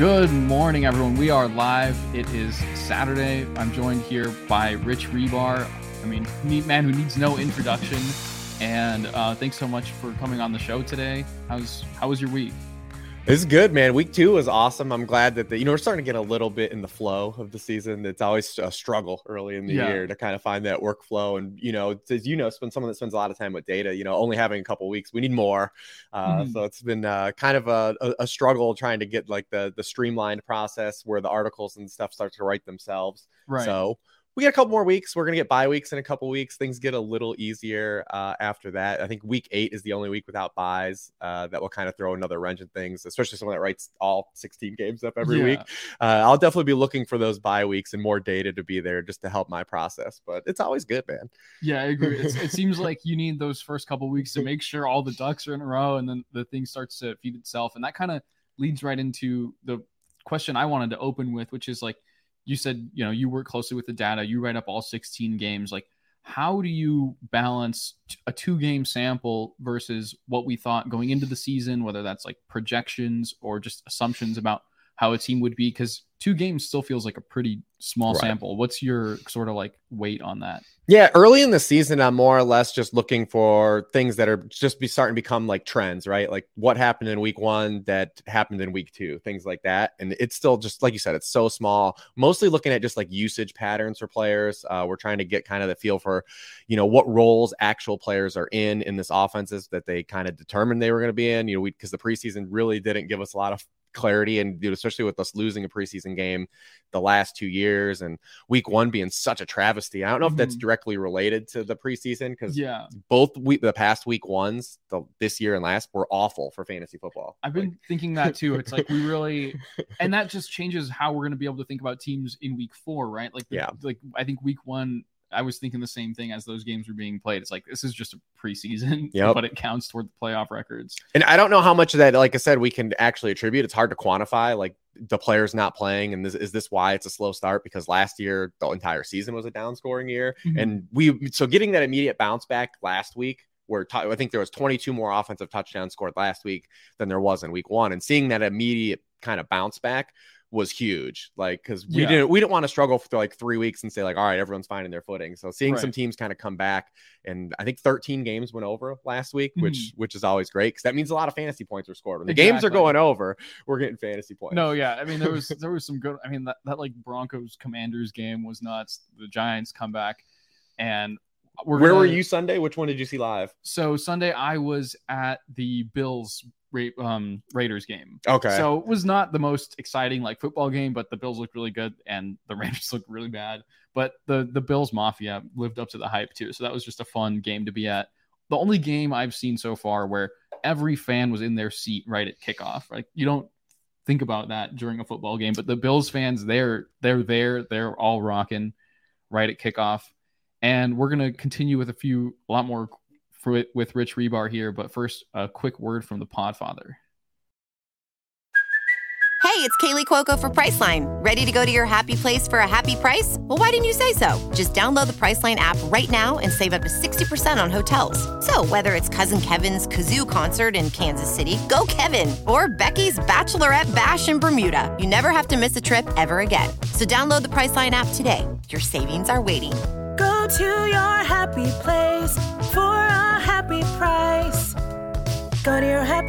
Good morning, everyone. We are live. It is Saturday. I'm joined here by Rich Hribar. I mean, man who needs no introduction. And uh, thanks so much for coming on the show today. How's how was your week? It's good, man. Week two was awesome. I'm glad that the, you know we're starting to get a little bit in the flow of the season. It's always a struggle early in the yeah. year to kind of find that workflow. And you know, as you know, spend someone that spends a lot of time with data. You know, only having a couple weeks, we need more. Uh, mm-hmm. So it's been uh, kind of a, a, struggle trying to get like the the streamlined process where the articles and stuff start to write themselves. Right. So we get a couple more weeks. We're gonna get bye weeks in a couple weeks. Things get a little easier uh, after that. I think week eight is the only week without buys. Uh, that will kind of throw another wrench in things, especially someone that writes all 16 games up every yeah. week. Uh, I'll definitely be looking for those bye weeks and more data to be there just to help my process. But it's always good, man. Yeah, I agree. it seems like you need those first couple weeks to make sure all the ducks are in a row, and then the thing starts to feed itself. And that kind of leads right into the question I wanted to open with, which is like you said you know you work closely with the data you write up all 16 games. Like how do you balance a two game sample versus what we thought going into the season whether that's like projections or just assumptions about how a team would be because two games still feels like a pretty small right. sample. What's your sort of like weight on that? Yeah, early in the season, I'm more or less just looking for things that are just be starting to become like trends, right? Like what happened in week one that happened in week two, things like that. And it's still just like you said, it's so small. Mostly looking at just like usage patterns for players. Uh, we're trying to get kind of the feel for, you know, what roles actual players are in in this offenses that they kind of determined they were going to be in. You know, because the preseason really didn't give us a lot of clarity and especially with us losing a preseason game the last two years and week one being such a travesty. I don't know mm-hmm. if that's mm-hmm. directly related to the preseason because yeah, both week the past week ones, the this year and last were awful for fantasy football. I've been like... thinking that too. It's like we really and that just changes how we're gonna be able to think about teams in week four, right? Like the, yeah, like I think week one I was thinking the same thing as those games were being played. It's like this is just a preseason, yep. but it counts toward the playoff records. And I don't know how much of that, like I said, we can actually attribute. It's hard to quantify. Like the players not playing, and this, is this why it's a slow start? Because last year the entire season was a down scoring year, mm-hmm. and we so getting that immediate bounce back last week. Where t- I think there was 22 more offensive touchdowns scored last week than there was in week one, and seeing that immediate kind of bounce back was huge. Like because we yeah. didn't we didn't want to struggle for like three weeks and say like all right everyone's finding their footing. So seeing right. some teams kind of come back and I think 13 games went over last week, mm-hmm. which which is always great because that means a lot of fantasy points were scored. When the exactly. games are going over, we're getting fantasy points. No, yeah, I mean there was there was some good. I mean that that like Broncos Commanders game was nuts. The Giants come back and where gonna, were you Sunday? Which one did you see live? So Sunday I was at the Bills um, Raiders game. Okay. So it was not the most exciting like football game, but the Bills looked really good and the Raiders looked really bad. But the the Bills Mafia lived up to the hype too. So that was just a fun game to be at. The only game I've seen so far where every fan was in their seat right at kickoff. Like you don't think about that during a football game, but the Bills fans they're they're there, they're all rocking right at kickoff. And we're gonna continue with a few a lot more for, with Rich Hribar here, but first, a quick word from the Podfather. Hey, it's Kaley Cuoco for Priceline. Ready to go to your happy place for a happy price? Well, why didn't you say so? Just download the Priceline app right now and save up to 60% on hotels. So, whether it's Cousin Kevin's Kazoo concert in Kansas City, go Kevin, or Becky's Bachelorette Bash in Bermuda, you never have to miss a trip ever again. So, download the Priceline app today. Your savings are waiting. Go to your happy place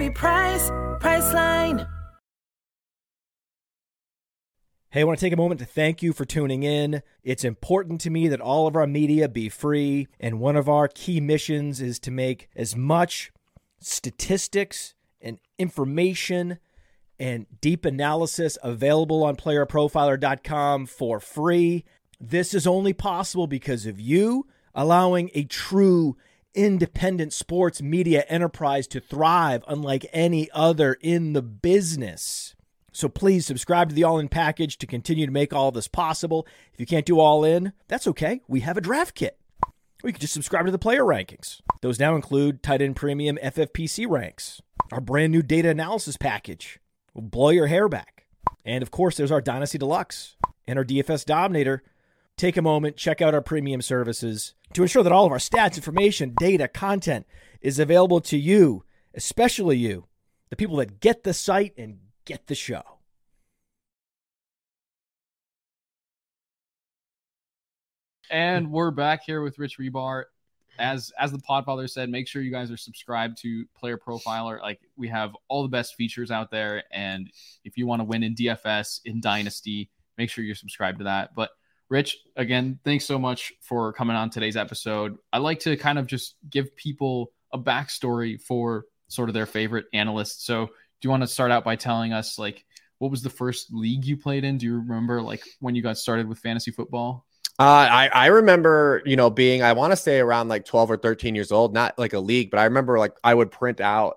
happy price, Priceline. Hey, I want to take a moment to thank you for tuning in. It's important to me that all of our media be free, and one of our key missions is to make as much statistics and information and deep analysis available on playerprofiler.com for free. This is only possible because of you allowing a true independent sports media enterprise to thrive unlike any other in the business. So please subscribe to the All In package to continue to make all this possible. If you can't do All In, that's okay. We have a draft kit. Or you can just subscribe to the player rankings. Those now include tight end premium FFPC ranks, our brand new data analysis package will blow your hair back. And of course, there's our Dynasty Deluxe and our DFS Dominator. Take a moment, check out our premium services to ensure that all of our stats, information, data, content is available to you, especially you, the people that get the site and get the show. And we're back here with Rich Hribar. As as the Podfather said, make sure you guys are subscribed to Player Profiler. Like we have all the best features out there, and if you want to win in DFS in Dynasty, make sure you're subscribed to that. But Rich, again, thanks so much for coming on today's episode. I like to kind of just give people a backstory for sort of their favorite analysts. So do you want to start out by telling us like what was the first league you played in? Do you remember like when you got started with fantasy football? Uh, I, I remember, you know, being, I want to say around like 12 or 13 years old, not like a league, but I remember like I would print out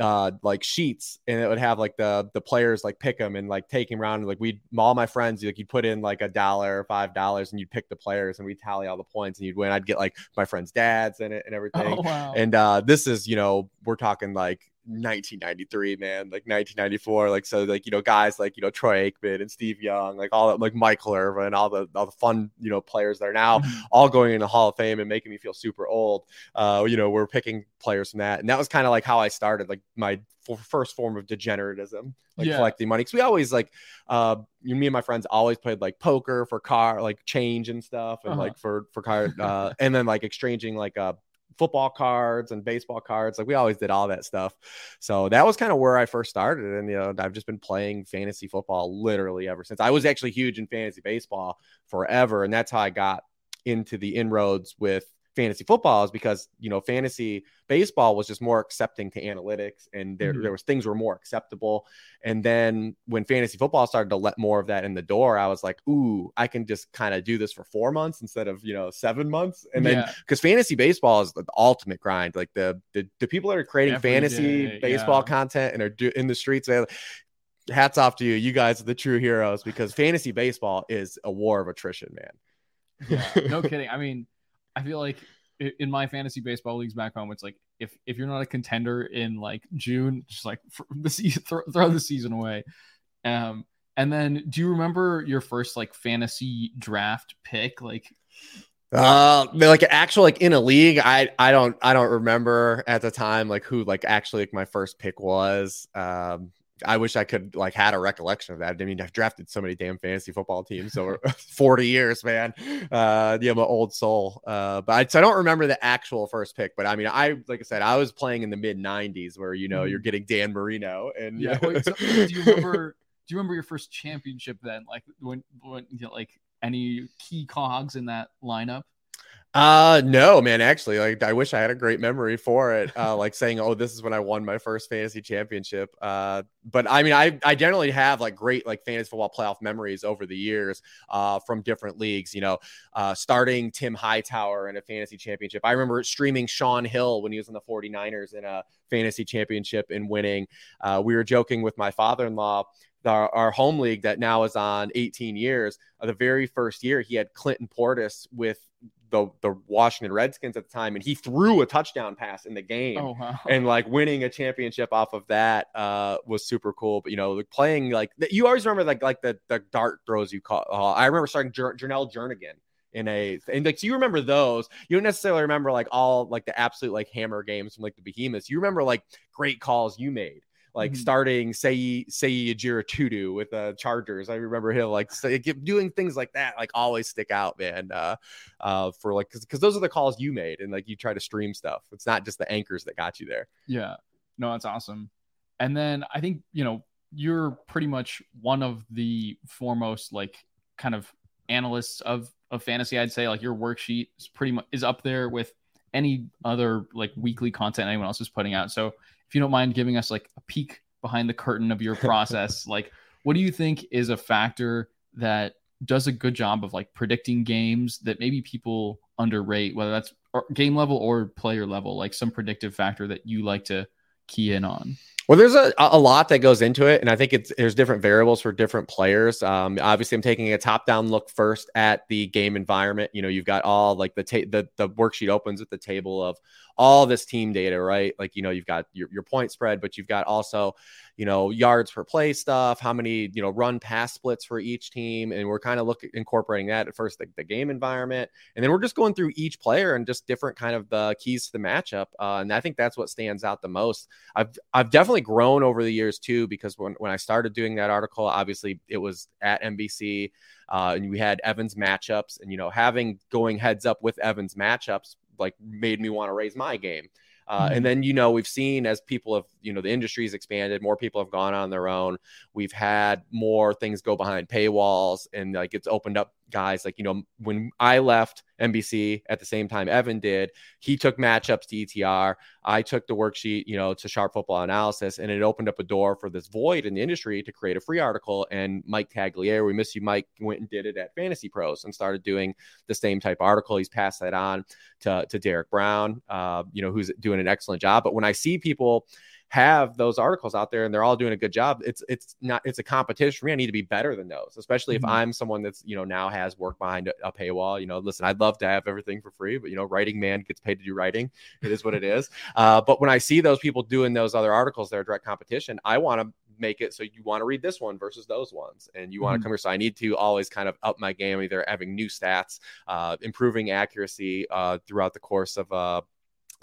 uh like sheets and it would have like the the players like pick them and like take them around and like we'd all my friends like you'd put in like a dollar or five dollars and you'd pick the players and we'd tally all the points and you'd win i'd get like my friends dads in it and everything Oh, wow. and uh this is you know we're talking like 1993 man like 1994 like so like you know guys like you know troy aikman and steve young like all that like michael irvin all the all the fun you know players that are now all going in the hall of fame and making me feel super old uh you know we're picking players from that and that was kind of like how i started like my f- first form of degeneratism like Yeah. collecting money because we always like uh you- me and my friends always played like poker for car like change and stuff and Uh-huh. like for for car uh and then like exchanging like uh football cards and baseball cards like we always did all that stuff. So that was kind of where i first started and you know i've just been playing fantasy football literally ever since. I was actually huge in fantasy baseball forever and that's how i got into the inroads with fantasy football is because you know fantasy baseball was just more accepting to analytics and there, Mhm. there was things were more acceptable and then when fantasy football started to let more of that in the door i was like ooh i can just kind of do this for four months instead of you know seven months and then Yeah. because fantasy baseball is the ultimate grind like the the, the people that are creating Every fantasy day, baseball yeah. content and are do, in the streets they, hats off to you you guys are the true heroes because fantasy baseball is a war of attrition man yeah, no kidding. I mean, I feel like in my fantasy baseball leagues back home, it's like if if you're not a contender in like June, just like the season, throw, throw the season away. Um, and then do you remember your first like fantasy draft pick? Like, Uh, like actual like in a league, I I don't I don't remember at the time like who like actually like my first pick was. Um, I wish I could like had a recollection of that. I mean, I've drafted so many damn fantasy football teams over 40 years, man. Uh, yeah, I'm an old soul. Uh, but I, so I don't remember the actual first pick. But I mean, I like I said, I was playing in the mid 90s where you know you're getting Dan Marino and yeah. wait, so, do you remember? Do you remember your first championship then? Like when when you know, like any key cogs in that lineup? Uh no, man. Actually, like I wish I had a great memory for it. Uh, like saying, "Oh, this is when I won my first fantasy championship." Uh, but I mean, I I generally have like great like fantasy football playoff memories over the years, uh, from different leagues. You know, uh, starting Tim Hightower in a fantasy championship. I remember streaming Shaun Hill when he was in the 49ers in a fantasy championship and winning. Uh, we were joking with my father-in-law. Our, our home league that now is on 18 years. Uh, the very first year, he had Clinton Portis with the the Washington Redskins at the time, and he threw a touchdown pass in the game. Oh wow. And like winning a championship off of that uh, was super cool. But you know, like playing like you always remember like like the the dart throws you call. Uh, I remember starting Jer- Jerrel Jernigan in a and like so you remember those. You don't necessarily remember like all like the absolute like hammer games from like the behemoths. You remember like great calls you made. Like Mhm. starting say say Ajira Tudu with the uh, Chargers. I remember him like say, doing things like that. Like always stick out, man. Uh, uh, for like because those are the calls you made, and like you try to stream stuff. It's not just the anchors that got you there. Yeah. No, that's awesome. And then I think, you know, you're pretty much one of the foremost like kind of analysts of of fantasy. I'd say like your worksheet is pretty much is up there with any other like weekly content anyone else is putting out. So if you don't mind giving us like a peek behind the curtain of your process, like what do you think is a factor that does a good job of like predicting games that maybe people underrate, whether that's uh, game level or player level, like some predictive factor that you like to key in on? Well, there's a, a lot that goes into it, and I think it's there's different variables for different players. Um, obviously, I'm taking a top down look first at the game environment. You know, you've got all like the ta- the the worksheet opens with the table of all this team data, right? Like, you know, you've got your, your point spread, but you've got also, you know, yards per play stuff, how many, you know, run pass splits for each team. And we're kind of looking, incorporating that at first, the, the, game environment. And then we're just going through each player and just different kind of the keys to the matchup. Uh, and I think that's what stands out the most. I've, I've definitely grown over the years too, because when, when I started doing that article, obviously it was at NBC. Uh, and we had Evans matchups, and you know, having going heads up with Evans matchups like made me want to raise my game. Uh, mm-hmm. And then, you know, we've seen as people have, you know, the industry's expanded, more people have gone on their own. We've had more things go behind paywalls and like it's opened up guys like you know when I left NBC at the same time Evan did, he took matchups to ETR. I took the worksheet, you know, to Sharp Football Analysis, and it opened up a door for this void in the industry to create a free article. And Mike Tagliere, we miss you, Mike, went and did it at Fantasy Pros and started doing the same type article. He's passed that on to to Derek Brown, uh, you know, who's doing an excellent job. But when I see people have those articles out there and they're all doing a good job it's it's not it's a competition for me i need to be better than those especially mm-hmm. if i'm someone that's you know now has work behind a, a, paywall you know listen i'd love to have everything for free but you know writing man gets paid to do writing it is what it is uh, but when i see those people doing those other articles that are direct competition i want to make it so you want to read this one versus those ones and you want to mm-hmm. come here so i need to always kind of up my game either having new stats uh, improving accuracy uh, throughout the course of uh,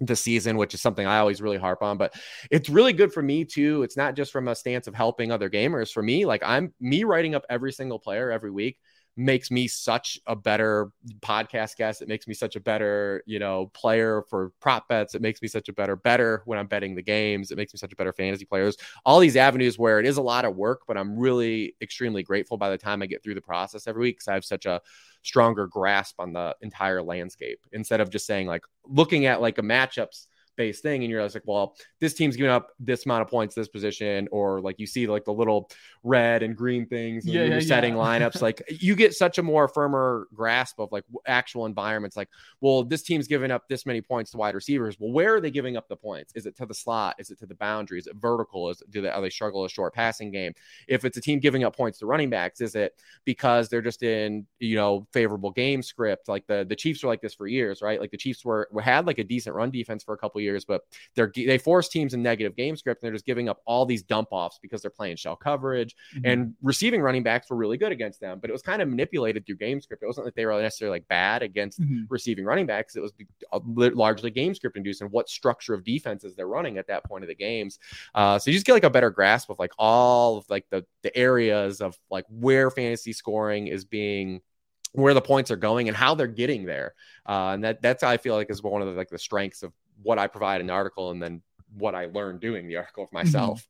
the season, which is something I always really harp on. But it's really good for me too. It's not just from a stance of helping other gamers. For me, like I'm me writing up every single player every week makes me such a better podcast guest. It makes me such a better, you know, player for prop bets. It makes me such a better better when I'm betting the games. It makes me such a better fantasy players. All these avenues where it is a lot of work, but I'm really extremely grateful by the time I get through the process every week because I have such a stronger grasp on the entire landscape instead of just saying like looking at like a matchups based thing and you're like well this team's giving up this amount of points this position or like you see like the little red and green things and yeah, you're yeah, setting yeah. lineups like you get such a more firmer grasp of like actual environments like well this team's giving up this many points to wide receivers. Well where are they giving up the points? Is it to the slot? Is it to the boundary? Is it vertical? Is it, do they are they struggle a short passing game? If it's a team giving up points to running backs is it because they're just in you know favorable game script? Like the the Chiefs were like this for years right? Like the Chiefs were had like a decent run defense for a couple years, but they're they force teams in negative game script and they're just giving up all these dump offs because they're playing shell coverage mm-hmm. and receiving running backs were really good against them, but it was kind of manipulated through game script. It wasn't like they were necessarily like bad against mm-hmm. receiving running backs. It was largely game script induced and what structure of defenses they're running at that point of the games. Uh, so you just get like a better grasp of like all of like the the areas of like where fantasy scoring is being where the points are going and how they're getting there. Uh, and that that's I feel like is one of the like the strengths of what I provide in the article and then what I learned doing the article for mm-hmm. myself.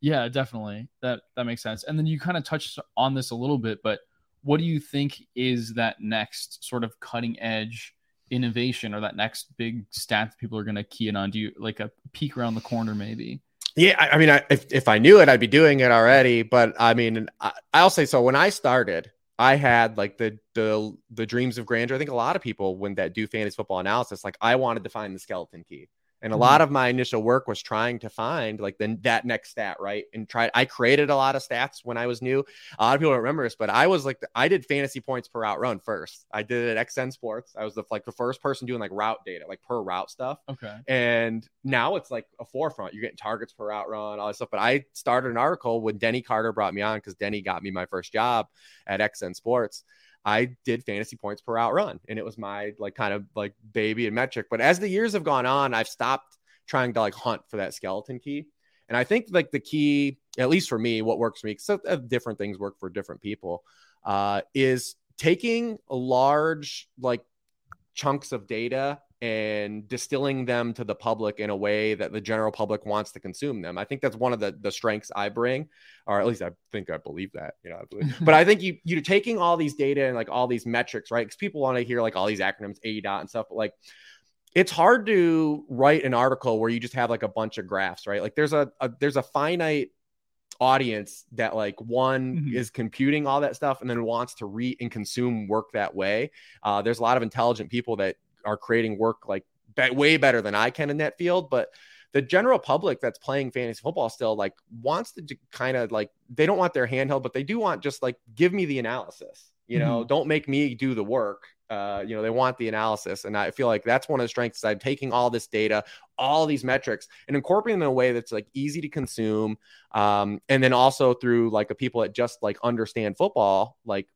Yeah, definitely. That that makes sense. And then you kind of touched on this a little bit, but what do you think is that next sort of cutting edge innovation or that next big stat that people are going to key in on? Do you like a peek around the corner maybe? Yeah, I, I mean, I, if, if I knew it, I'd be doing it already. But I mean, I, I'll say so. When I started, I had like the the the dreams of grandeur. I think a lot of people when that do fantasy football analysis, like I wanted to find the skeleton key. And a mm-hmm. lot of my initial work was trying to find like then that next stat, right? And try I created a lot of stats when I was new. A lot of people don't remember this, but I was like I did fantasy points per route run first. I did it at XN Sports. I was the like the first person doing like route data, like per route stuff. Okay. And now it's like a forefront. You're getting targets per route run, all this stuff. But I started an article when Denny Carter brought me on because Denny got me my first job at XN Sports. I did fantasy points per route run, and it was my like kind of like baby and metric. But as the years have gone on, I've stopped trying to like hunt for that skeleton key. And I think like the key, at least for me, what works for me, because different things work for different people, uh, is taking large like chunks of data and distilling them to the public in a way that the general public wants to consume them. I think that's one of the the strengths I bring, or at least I think I believe that, you know. but I think you you're taking all these data and like all these metrics, right? Because people want to hear like all these acronyms, aDOT and stuff, but like it's hard to write an article where you just have like a bunch of graphs, right? Like there's a, a there's a finite audience that like one mm-hmm. is computing all that stuff and then wants to read and consume work that way. Uh, there's a lot of intelligent people that are creating work like way better than I can in that field. But the general public that's playing fantasy football still like wants to kind of like they don't want their handheld, but they do want just like give me the analysis. You know, mm-hmm. don't make me do the work. Uh, you know, they want the analysis. And I feel like that's one of the strengths. I'm taking all this data, all these metrics, and incorporating them in a way that's like easy to consume. Um, and then also through like a people that just like understand football, like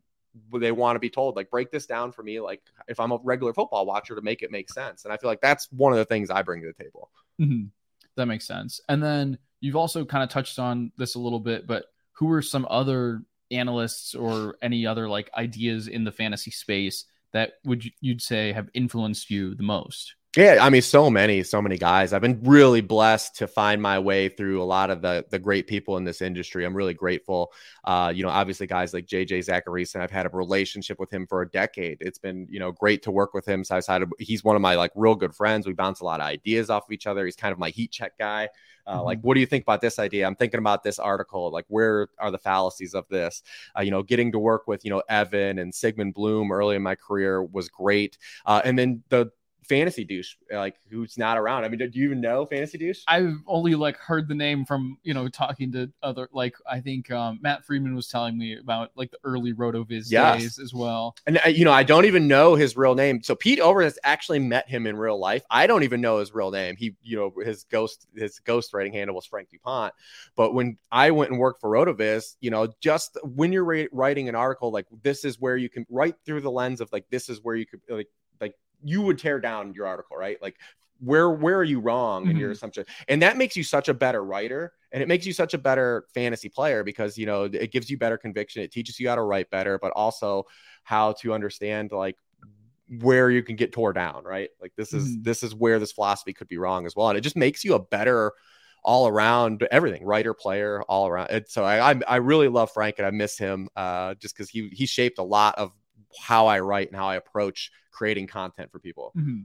they want to be told like break this down for me like if i'm a regular football watcher to make it make sense. And i feel like that's one of the things i bring to the table. Mm-hmm. that makes sense. And then you've also kind of touched on this a little bit but who are some other analysts or any other like ideas in the fantasy space that would you'd say have influenced you the most yeah, I mean, so many, so many guys. I've been really blessed to find my way through a lot of the the great people in this industry. I'm really grateful. Uh, you know, obviously, guys like JJ Zachariason, I've had a relationship with him for a decade. It's been, you know, great to work with him side side. He's one of my like real good friends. We bounce a lot of ideas off of each other. He's kind of my heat check guy. Uh, mm-hmm. Like, what do you think about this idea? I'm thinking about this article. Like, where are the fallacies of this? Uh, you know, getting to work with you know Evan and Sigmund Bloom early in my career was great. Uh, and then the fantasy douche like who's not around. I mean do you even know fantasy douche i've only like heard the name from you know talking to other like i think um, matt Freedman was telling me about like the early rotoviz yes. days as well. And uh, you know i don't even know his real name. So pete over has actually met him in real life. I don't even know his real name. He you know his ghost his ghost writing handle was frank dupont. But when i went and worked for rotoviz you know just when you're writing an article like this is where you can write through the lens of like this is where you could like you would tear down your article, right? Like where where are you wrong mm-hmm. in your mm-hmm. assumption? And that makes you such a better writer and it makes you such a better fantasy player because you know it gives you better conviction, it teaches you how to write better, but also how to understand like where you can get tore down, right? Like this is mm-hmm. this is where this philosophy could be wrong as well. And it just makes you a better all around everything, writer, player, all around. And so I, I, I really love Frank and I miss him uh, just because he he shaped a lot of how I write and how I approach creating content for people. Mm-hmm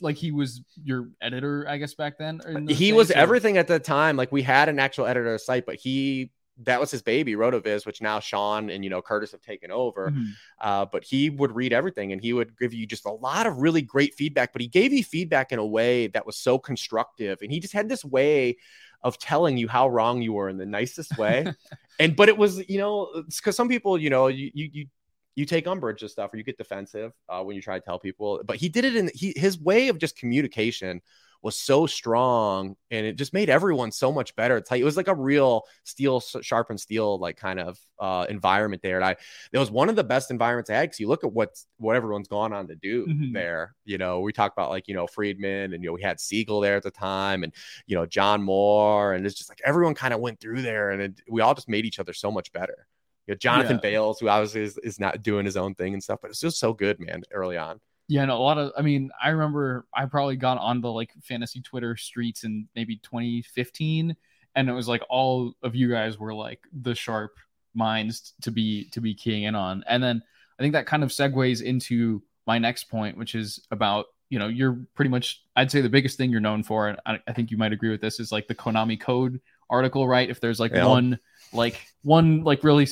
like he was your editor i guess back then he was or? everything at the time like we had an actual editor site but he that was his baby rotoviz which now Shawn and you know curtis have taken over mm-hmm. uh, but he would read everything and he would give you just a lot of really great feedback but he gave you feedback in a way that was so constructive and he just had this way of telling you how wrong you were in the nicest way and but it was you know because some people you know you, you you take umbrage to stuff or you get defensive uh, when you try to tell people. But he did it in he, his way of just communication was so strong and it just made everyone so much better. It's like it was like a real steel sharpened steel like kind of uh, environment there. And I it was one of the best environments I had because you look at what's what everyone's gone on to do mm-hmm. there. You know, we talked about like you know Freedman and you know we had Siegele there at the time and you know Jon Moore and it's just like everyone kind of went through there and it, we all just made each other so much better. You know, Jonathan yeah. Bales, who obviously is, is not doing his own thing and stuff, but it's just so good, man, early on. Yeah, and a lot of, I mean, I remember I probably got on the like fantasy Twitter streets in maybe 2015, and it was like all of you guys were like the sharp minds to be to be keying in on, and then I think that kind of segues into my next point, which is about you know you're pretty much I'd say the biggest thing you're known for, and I, I think you might agree with this, is like the Konami Code article, right? If there's like yeah. one like one like really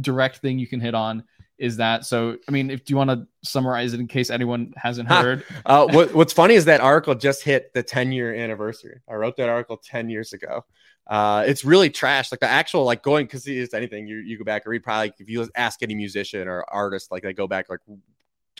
direct thing you can hit on is that so i mean if do you want to summarize it in case anyone hasn't heard? uh, what, what's funny is that article just hit the 10 year anniversary. I wrote that article 10 years ago. Uh, it's really trash like the actual like going because it's anything you, you go back and read probably if you ask any musician or artist like they go back like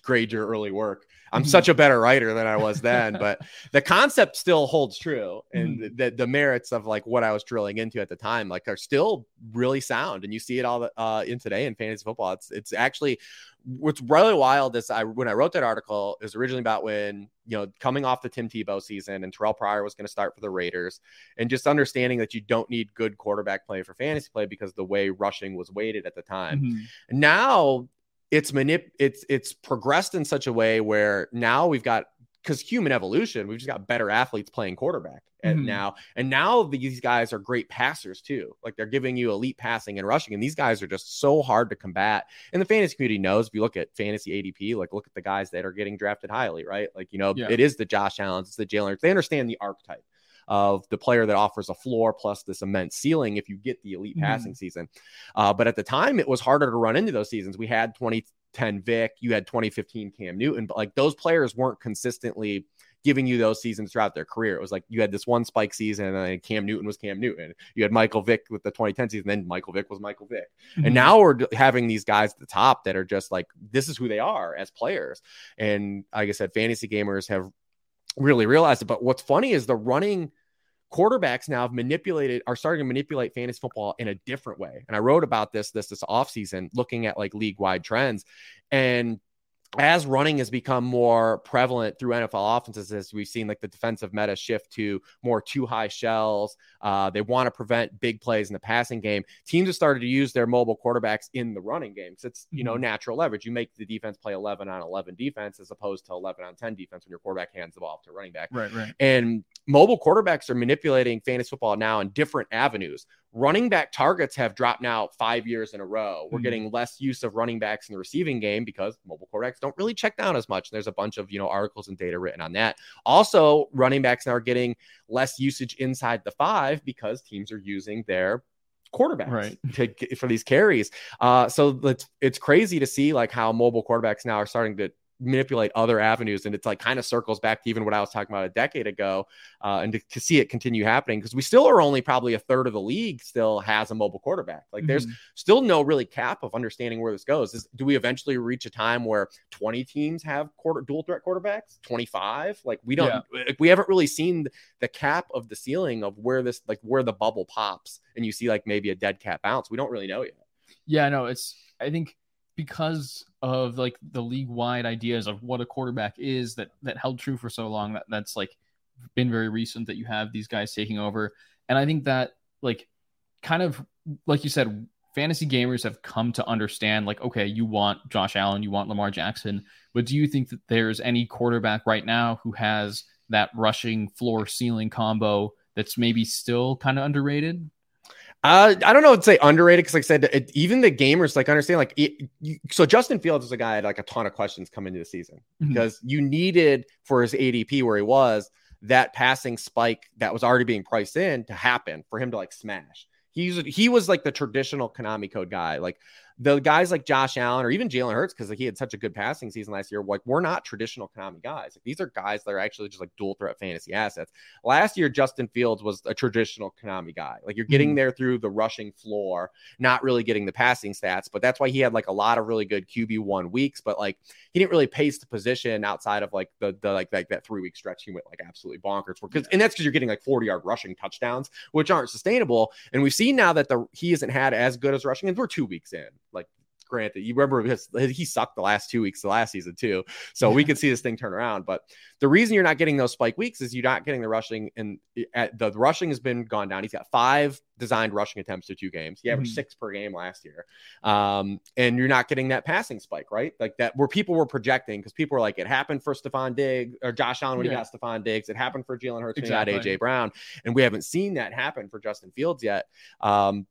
grade your early work. I'm mm-hmm. such a better writer than I was then, but the concept still holds true. And mm-hmm. the, the merits of like what I was drilling into at the time, like are still really sound. And you see it all uh, in today in fantasy football. It's, it's actually what's really wild is I, when I wrote that article is originally about when, you know, coming off the Tim Tebow season and Terrelle Pryor was going to start for the Raiders and just understanding that you don't need good quarterback play for fantasy play because the way rushing was weighted at the time. Mm-hmm. Now it's manip it's it's progressed in such a way where now we've got because human evolution, we've just got better athletes playing quarterback and mm-hmm. now. And now these guys are great passers too. Like they're giving you elite passing and rushing. And these guys are just so hard to combat. And the fantasy community knows if you look at fantasy ADP, like look at the guys that are getting drafted highly, right? Like, you know, yeah. it is the Josh Allen's, it's the Jalen. They understand the archetype of the player that offers a floor plus this immense ceiling if you get the elite mm-hmm. passing season. Uh, but at the time, it was harder to run into those seasons. We had 2010 Vic, you had 2015 Cam Newton, but like those players weren't consistently giving you those seasons throughout their career. It was like you had this one spike season, and then Cam Newton was Cam Newton. You had Michael Vick with the 2010 season, then Michael Vick was Michael Vick. Mm-hmm. And now we're having these guys at the top that are just like, this is who they are as players. And like I said, fantasy gamers have really realized it. But what's funny is the running quarterbacks now have manipulated are starting to manipulate fantasy football in a different way. And i wrote about this this this offseason looking at like league wide trends. And as running has become more prevalent through NFL offenses, as we've seen like the defensive meta shift to more two high shells, uh, they want to prevent big plays in the passing game. Teams have started to use their mobile quarterbacks in the running game because it's you know mm-hmm. natural leverage. You make the defense play 11 on 11 defense as opposed to 11 on 10 defense when your quarterback hands the ball off to running back. Right, right. And mobile quarterbacks are manipulating fantasy football now in different avenues running back targets have dropped now five years in a row. We're mm-hmm. getting less use of running backs in the receiving game because mobile quarterbacks don't really check down as much. There's a bunch of you know articles and data written on that. Also, running backs now are getting less usage inside the five because teams are using their quarterbacks right. to, for these carries. Uh, so it's it's crazy to see like how mobile quarterbacks now are starting to manipulate other avenues. And it's like kind of circles back to even what I was talking about a decade ago. Uh, and to, to, see it continue happening because we still are only probably a third of the league still has a mobile quarterback. Like mm-hmm. there's still no really cap of understanding where this goes. Is, do we eventually reach a time where 20 teams have quarter dual threat quarterbacks? 25? Like we don't, yeah. we haven't really seen the cap of the ceiling of where this, like where the bubble pops and you see like maybe a dead cap bounce. We don't really know yet. Yeah, no, it's, I think because of like the league wide ideas of what a quarterback is that that held true for so long that that's like been very recent that you have these guys taking over. And i think that like kind of like you said fantasy gamers have come to understand like okay you want josh allen you want lamar jackson but do you think that there's any quarterback right now who has that rushing floor ceiling combo that's maybe still kind of underrated uh, I don't know. I'd say underrated because, like I said, it, even the gamers like understand. Like, it, you, so Justin Fields is a guy that had like a ton of questions come into the season mm-hmm. because you needed for his ADP where he was that passing spike that was already being priced in to happen for him to like smash. He's he was like the traditional Konami code guy. Like the guys like Josh Allen or even Jalen Hurts, because like, he had such a good passing season last year, like we're not traditional Konami guys. Like these are guys that are actually just like dual threat fantasy assets. Last year, Justin Fields was a traditional Konami guy. Like you're getting mm-hmm. there through the rushing floor, not really getting the passing stats. But that's why he had like a lot of really good QB one weeks. But like he didn't really pace the position outside of like the the like, like that three week stretch. He went like absolutely bonkers for because and that's because you're getting like 40 yard rushing touchdowns, which aren't sustainable. And we've seen now that the he hasn't had as good as rushing, and we're two weeks in. Granted, you remember his, he sucked the last two weeks the last season too. So yeah. we could see this thing turn around. But the reason you're not getting those spike weeks is you're not getting the rushing and at the rushing has been gone down. He's got five designed rushing attempts to two games. He averaged mm-hmm. six per game last year. Um, and you're not getting that passing spike, right? Like that where people were projecting because people were like, it happened for Stefon Diggs or Josh Allen when yeah. he got Stefon Diggs. It happened for Jalen Hurts exactly. when he got AJ Brown. And we haven't seen that happen for Justin Fields yet. Um,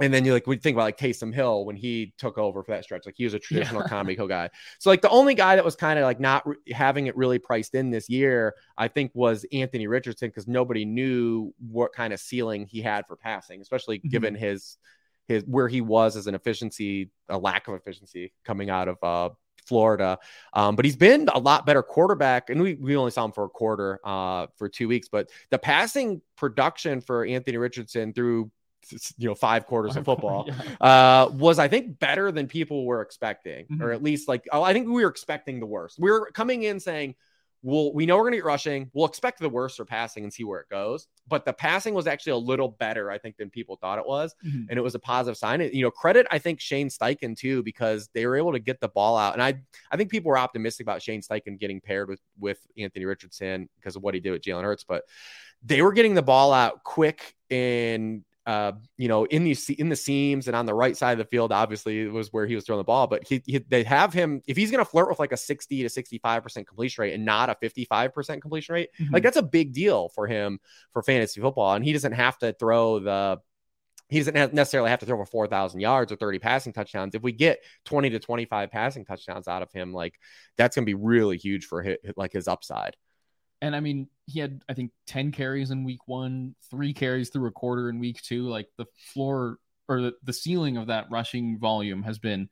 and then you like we think about like Taysom Hill when he took over for that stretch, like he was a traditional yeah. Konami guy. So like the only guy that was kind of like not re- having it really priced in this year, I think, was Anthony Richardson because nobody knew what kind of ceiling he had for passing, especially mm-hmm. given his his where he was as an efficiency, a lack of efficiency coming out of uh, Florida. Um, but he's been a lot better quarterback, and we, we only saw him for a quarter uh, for two weeks. But the passing production for Anthony Richardson through you know five quarters of football yeah. uh, was I think better than people were expecting, mm-hmm. or at least like oh, I think we were expecting the worst. We were coming in saying, "Well, we know we're going to get rushing. We'll expect the worst for passing and see where it goes." But the passing was actually a little better, I think, than people thought it was, mm-hmm. and it was a positive sign. It, you know, credit I think Shane Steichen too because they were able to get the ball out, and I I think people were optimistic about Shane Steichen getting paired with with Anthony Richardson because of what he did with Jalen Hurts, but they were getting the ball out quick and uh, you know, in these in the seams and on the right side of the field, obviously was where he was throwing the ball. But he, he they have him if he's going to flirt with like a sixty to sixty five percent completion rate and not a fifty five percent completion rate, mm-hmm. like that's a big deal for him for fantasy football, and he doesn't have to throw the he doesn't necessarily have to throw for 4,000 yards or 30 passing touchdowns. If we get 20 to 25 passing touchdowns out of him, like that's going to be really huge for his, like his upside. And I mean, he had, I think, 10 carries in week one, three carries through a quarter in week two. Like the floor or the, the ceiling of that rushing volume has been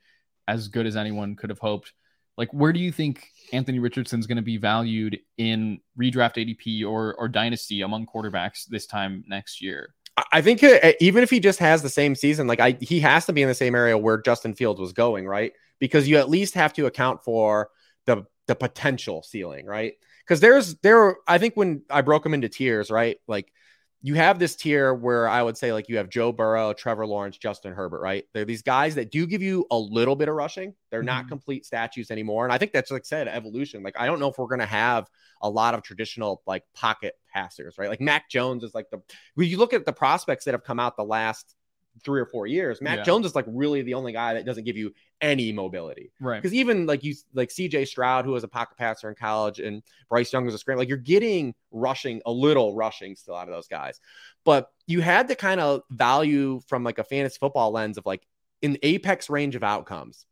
as good as anyone could have hoped. Like, where do you think Anthony Richardson's going to be valued in redraft ADP or, or dynasty among quarterbacks this time next year? I think uh, even if he just has the same season, like I, he has to be in the same area where Justin Fields was going, right? Because you at least have to account for the the potential ceiling, right? Because there's there, I think when I broke them into tiers, right? Like you have this tier where I would say like you have Joe Burrow, Trevor Lawrence, Justin Herbert, right? They're these guys that do give you a little bit of rushing. They're mm-hmm. not complete statues anymore, and I think that's like I said evolution. Like I don't know if we're gonna have a lot of traditional like pocket passers, right? Like Mac Jones is like the when you look at the prospects that have come out the last three or four years, Mac yeah. Jones is like really the only guy that doesn't give you any mobility. Right. Because even like you like CJ Stroud, who was a pocket passer in college, and Bryce Young was a screen, like you're getting rushing, a little rushing still out of those guys. But you had the kind of value from like a fantasy football lens of like in the apex range of outcomes.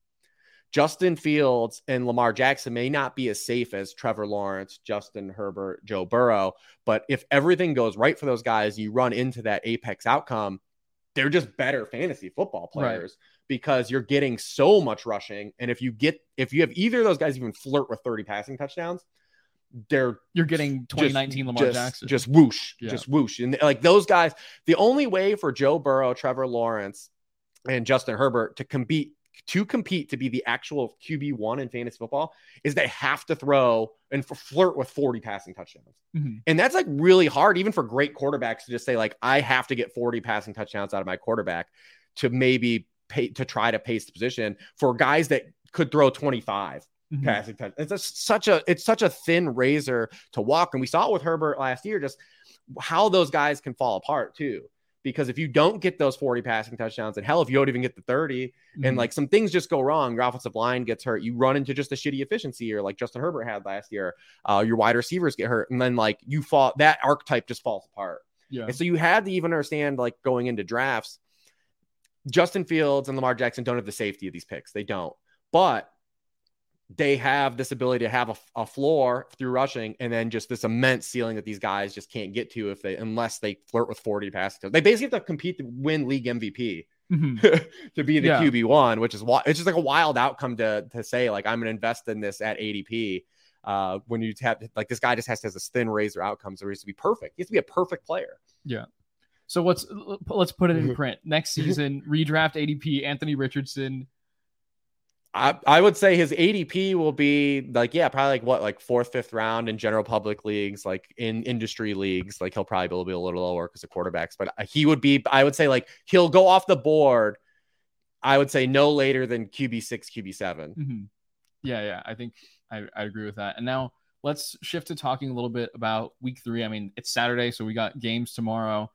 Justin Fields and Lamar Jackson may not be as safe as Trevor Lawrence, Justin Herbert, Joe Burrow, but if everything goes right for those guys, you run into that apex outcome, they're just better fantasy football players right. because you're getting so much rushing. And if you get if you have either of those guys even flirt with 30 passing touchdowns, they're you're getting 2019 just, Lamar just, Jackson. Just whoosh, yeah. just whoosh. And like those guys, the only way for Joe Burrow, Trevor Lawrence, and Justin Herbert to compete to compete to be the actual QB1 in fantasy football is they have to throw and flirt with 40 passing touchdowns. Mm-hmm. And that's like really hard, even for great quarterbacks to just say, like, I have to get 40 passing touchdowns out of my quarterback to maybe pay to try to pace the position for guys that could throw 25 mm-hmm. passing touchdowns. It's such a it's such a thin razor to walk. And we saw it with Herbert last year, just how those guys can fall apart too because if you don't get those 40 passing touchdowns, and hell, if you don't even get the 30, mm-hmm. and like some things just go wrong, your offensive line gets hurt, you run into just a shitty efficiency, or like Justin Herbert had last year, uh, your wide receivers get hurt, and then like you fall, that archetype just falls apart. Yeah. And so you had to even understand, like going into drafts, Justin Fields and Lamar Jackson don't have the safety of these picks. They don't. But they have this ability to have a, a, floor through rushing and then just this immense ceiling that these guys just can't get to if they unless they flirt with 40 passing. They basically have to compete to win league MVP mm-hmm. to be the yeah. QB one, which is why it's just like a wild outcome to to say like I'm gonna invest in this at ADP. Uh, when you tap like this guy just has to have this thin razor outcomes, or he has to be perfect. He has to be a perfect player. Yeah. So what's let's put it in print. Next season, redraft ADP Anthony Richardson I, would say his ADP will be like, yeah, probably like what, like fourth, fifth round in general public leagues, like in industry leagues. Like he'll probably be a little lower because of quarterbacks, but he would be, I would say, like he'll go off the board. I would say no later than QB six, QB 7 mm-hmm. Yeah, yeah, I think I, I agree with that. And now let's shift to talking a little bit about week three. I mean, it's Saturday, so we got games tomorrow.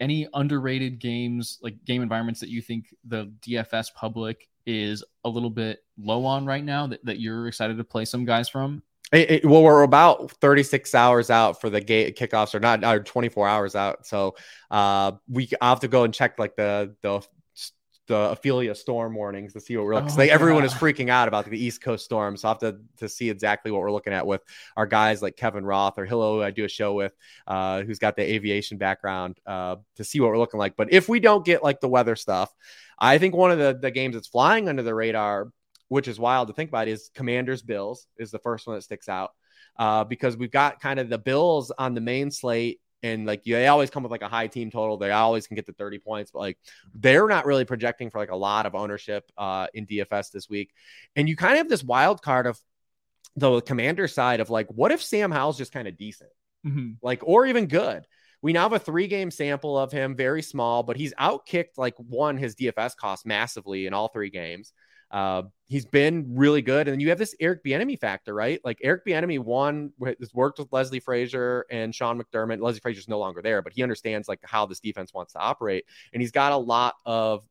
Any underrated games, like game environments that you think the DFS public is a little bit low on right now that, that you're excited to play some guys from? It, it, well, we're about 36 hours out for the gate kickoffs, or not, or 24 hours out. So uh, we I have to go and check like the the the Ophelia storm warnings to see what we're looking. Oh, like everyone is freaking out about the East Coast storm, so I have to to see exactly what we're looking at with our guys like Kevin Roth or Hillo, I do a show with, uh, who's got the aviation background, uh, to see what we're looking like. But if we don't get like the weather stuff, I think one of the, the games that's flying under the radar, which is wild to think about, is Commanders Bills is the first one that sticks out. Uh, because we've got kind of the Bills on the main slate and like they always come with like a high team total. They always can get to 30 points, but like they're not really projecting for like a lot of ownership uh, in DFS this week. And you kind of have this wild card of the commander side of like, what if Sam Howell's just kind of decent, mm-hmm. like, or even good? We now have a three game sample of him, very small, but he's outkicked like one his DFS cost massively in all three games. Uh, he's been really good. And then you have this Eric Bieniemy factor, right? Like Eric Bieniemy won, has worked with Leslie Frazier and Sean McDermott. Leslie Frazier's no longer there, but he understands like how this defense wants to operate. And he's got a lot of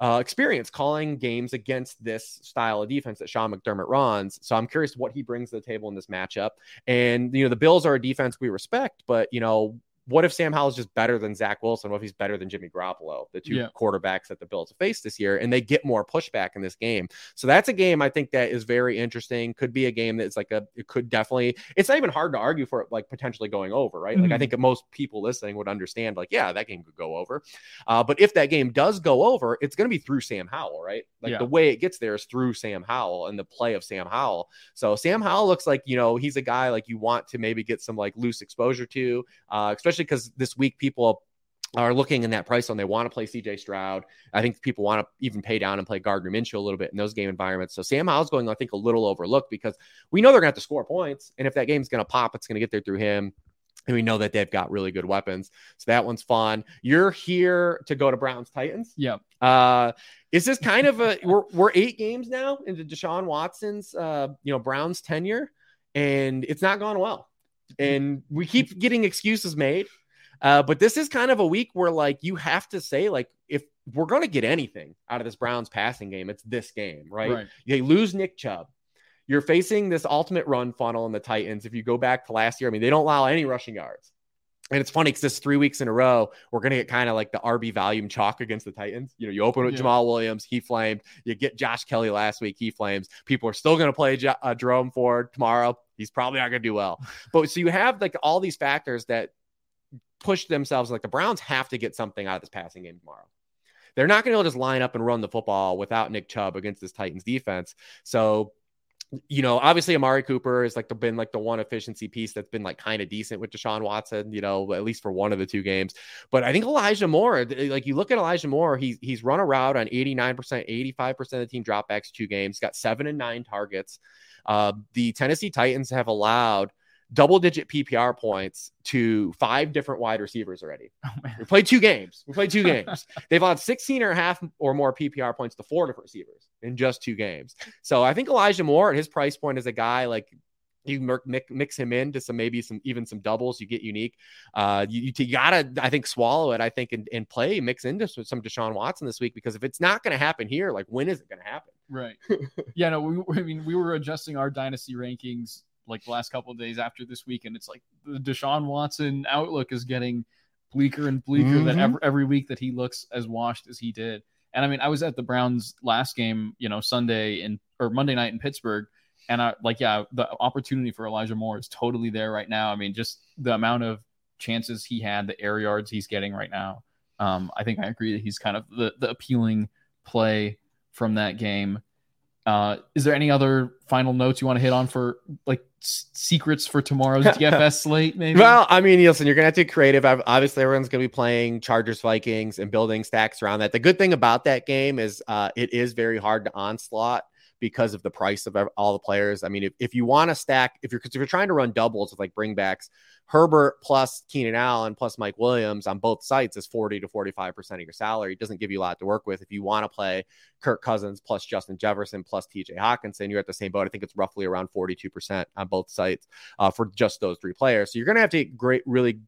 uh, experience calling games against this style of defense that Sean McDermott runs. So I'm curious what he brings to the table in this matchup. And, you know, the Bills are a defense we respect, but, you know, what if Sam Howell is just better than Zach Wilson? What if he's better than Jimmy Garoppolo, the two yeah. quarterbacks that the Bills face this year, and they get more pushback in this game? So that's a game I think that is very interesting. Could be a game that's like a, it could definitely, it's not even hard to argue for it, like potentially going over, right? Mm-hmm. Like I mm-hmm. think most people listening would understand, like, yeah, that game could go over. Uh, but if that game does go over, it's going to be through Sam Howell, right? Like yeah. the way it gets there is through Sam Howell and the play of Sam Howell. So Sam Howell looks like, you know, he's a guy like you want to maybe get some like loose exposure to, uh, especially because this week people are looking in that price zone. They want to play CJ Stroud. I think people want to even pay down and play Gardner Minshew a little bit in those game environments. So Sam Howell's going, I think, a little overlooked because we know they're going to have to score points. And if that game's going to pop, it's going to get there through him. And we know that they've got really good weapons. So that one's fun. You're here to go to Browns Titans. Yeah. Uh, is this kind of a we're, we're eight games now into Deshaun Watson's uh, you know, Browns tenure, and it's not gone well. And we keep getting excuses made. Uh, but this is kind of a week where like you have to say like if we're going to get anything out of this Browns passing game, it's this game, right? right? They lose Nick Chubb. You're facing this ultimate run funnel in the Titans. If you go back to last year, I mean, they don't allow any rushing yards. And it's funny because this three weeks in a row, we're going to get kind of like the RB volume chalk against the Titans. You know, you open with yeah. Jamaal Williams, he flamed. You get Josh Kelley last week, he flames. People are still going to play J- uh, Jerome Ford tomorrow. He's probably not going to do well. But so you have like all these factors that push themselves like the Browns have to get something out of this passing game tomorrow. They're not going to just line up and run the football without Nick Chubb against this Titans defense. So, you know, obviously Amari Cooper is like the, been like the one efficiency piece that's been like kind of decent with Deshaun Watson, you know, at least for one of the two games. But I think Elijah Moore, like you look at Elijah Moore, he's he's run a route on 89%, 85% of the team dropbacks two games, got seven and nine targets. Uh, the Tennessee Titans have allowed double digit PPR points to five different wide receivers already. Oh, we played two games. We played two games. They've allowed 16 or a half or more PPR points to four different receivers in just two games. So I think Elijah Moore at his price point is a guy like you mix him into some maybe some even some doubles you get unique uh you, you gotta i think swallow it i think and, and play mix into some deshaun watson this week because if it's not going to happen here like when is it going to happen right yeah no we, i mean we were adjusting our dynasty rankings like the last couple of days after this week, and it's like the Deshaun Watson outlook is getting bleaker and bleaker mm-hmm. that every, every week that he looks as washed as he did. And I mean, I was at the Browns last game, you know, Sunday in or Monday night in Pittsburgh, and I like, yeah, the opportunity for Elijah Moore is totally there right now. I mean, just the amount of chances he had, the air yards he's getting right now. Um, I think I agree that he's kind of the the appealing play from that game. Uh, is there any other final notes you want to hit on for like secrets for tomorrow's DFS slate? Maybe. Well, I mean, Nielsen, you're gonna have to be creative. Obviously, everyone's gonna be playing Chargers Vikings and building stacks around that. The good thing about that game is uh, it is very hard to onslaught because of the price of all the players. I mean, if, if you want to stack, if you're if you're trying to run doubles with like bringbacks, Herbert plus Keenan Allen plus Mike Williams on both sites is 40 to 45 percent of your salary. It doesn't give you a lot to work with. If you want to play Kirk Cousins plus Justin Jefferson plus TJ Hockenson, you're at the same boat. I think it's roughly around 42 percent on both sites uh, for just those three players. So you're going to have to get great, really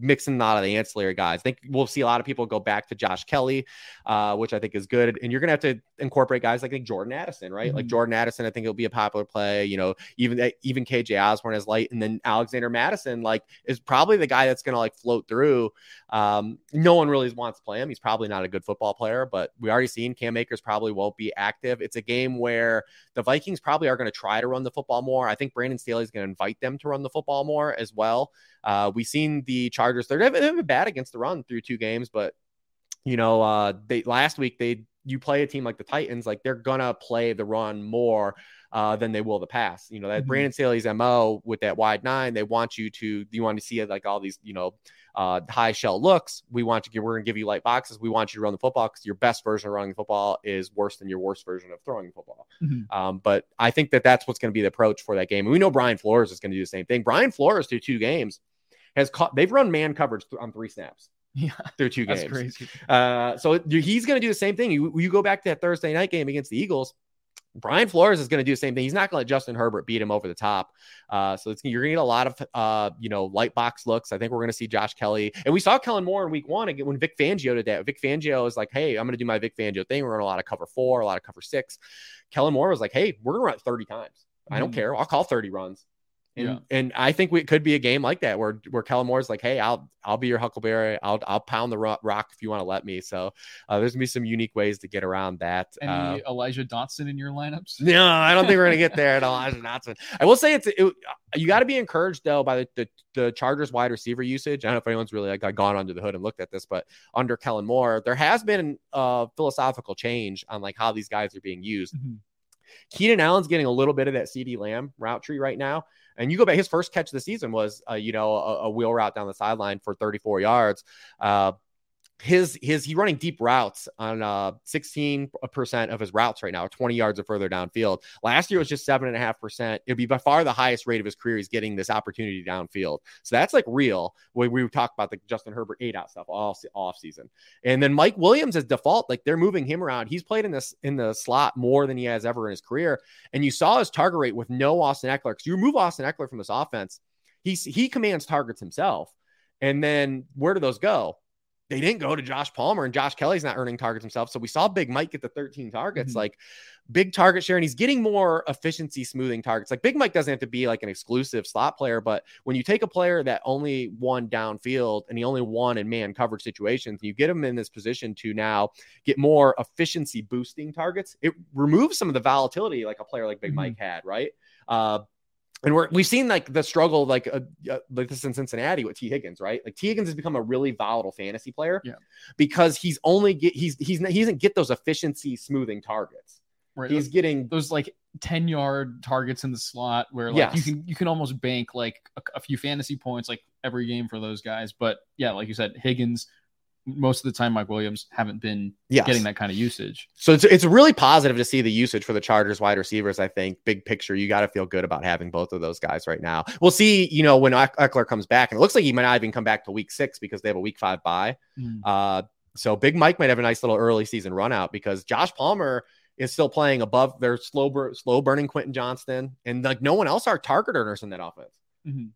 mixing a lot of the ancillary guys. I think we'll see a lot of people go back to Josh Kelley, uh, which I think is good. And you're going to have to incorporate guys like, like Jordan Addison, right? Mm-hmm. Like Jordan Addison, I think it'll be a popular play. You know, even eh, even KJ Osborn is light, and then Alexander Mattison, like, is probably the guy that's going to like float through. Um, no one really wants to play him. He's probably not a good football player, but we already seen Cam Akers probably won't be active. It's a game where the Vikings probably are going to try to run the football more. I think Brandon Staley is going to invite them to run the football more as well. Uh, we've seen the Chargers; they're they've been bad against the run through two games, but you know, uh, they last week they you play a team like the Titans, like they're gonna play the run more uh, than they will the pass. You know, that mm-hmm. Brandon Staley's MO with that wide nine, they want you to you want to see it like all these, you know, uh, high shell looks. We want to give, we're going to give you light boxes. We want you to run the football because your best version of running the football is worse than your worst version of throwing the football. Mm-hmm. Um, but I think that that's what's going to be the approach for that game. And we know Brian Flores is going to do the same thing. Brian Flores through two games has caught, they've run man coverage on three snaps. Yeah, through two that's games. crazy. Uh, so he's going to do the same thing. You, you go back to that Thursday night game against the Eagles. Brian Flores is going to do the same thing. He's not going to let Justin Herbert beat him over the top. Uh, so it's, you're going to get a lot of, uh, you know, light box looks. I think we're going to see Josh Kelley, And we saw Kellen Moore in week one again when Vic Fangio did that. Vic Fangio is like, hey, I'm going to do my Vic Fangio thing. We're going to a lot of cover four, a lot of cover six. Kellen Moore was like, hey, we're going to run 30 times. I don't Mhm. care. I'll call 30 runs. And, Yeah. and I think we, it could be a game like that where where Kellen Moore's like, hey, I'll I'll be your Huckleberry. I'll I'll pound the ro- rock if you want to let me. So uh, there's gonna be some unique ways to get around that. Any Uh, Elijah Dotson in your lineups? no, I don't think we're gonna get there at Elijah Dotson. I will say it's it, you got to be encouraged though by the, the the Chargers wide receiver usage. I don't know if anyone's really like gone under the hood and looked at this, but under Kellen Moore, there has been a philosophical change on like how these guys are being used. Mhm. Keenan Allen's getting a little bit of that CeeDee Lamb route tree right now. And you go back, his first catch of the season was, uh, you know, a, a wheel route down the sideline for 34 yards. Uh, his his he running deep routes on uh 16% of his routes right now 20 yards or further downfield. Last year was just seven and a half percent. It'd be by far the highest rate of his career. He's getting this opportunity downfield. So that's like real. When we talk about the justin herbert eight out stuff all off season. And then mike williams as default. Like they're moving him around. He's played in this in the slot more than he has ever in his career. And you saw his target rate with no austin ekeler. Because you remove austin ekeler from this offense he's he commands targets himself. And then where do those go they didn't go to Josh Palmer and Josh Kelley's not earning targets himself. So we saw Big Mike get the 13 targets, Mhm. like big target share, and he's getting more efficiency smoothing targets. Like Big Mike doesn't have to be like an exclusive slot player, but when you take a player that only won downfield and he only won in man coverage situations, you get him in this position to now get more efficiency boosting targets. It removes some of the volatility like a player like Big Mhm. Mike had, right? Uh, and we're we've seen like the struggle like uh, uh, like this in Cincinnati with Tee Higgins, right? Like Tee Higgins has become a really volatile fantasy player, Yeah. because he's only get he's he's he doesn't get those efficiency smoothing targets. Right. He's getting those like 10 yard targets in the slot where like you can you can almost bank like a, a few fantasy points like every game for those guys but yeah like you said higgins most of the time mike williams haven't been yes. getting that kind of usage So it's it's really positive to see the usage for the Chargers wide receivers. I think big picture, you got to feel good about having both of those guys right now. We'll see, you know, when Eck- Ekeler comes back, and it looks like he might not even come back to week six because they have a week five bye. Mm. Uh, so Big Mike might have a nice little early season run out because Josh Palmer is still playing above their slow bur- slow burning Quentin Johnston, and like no one else are target earners in that offense. Mhm.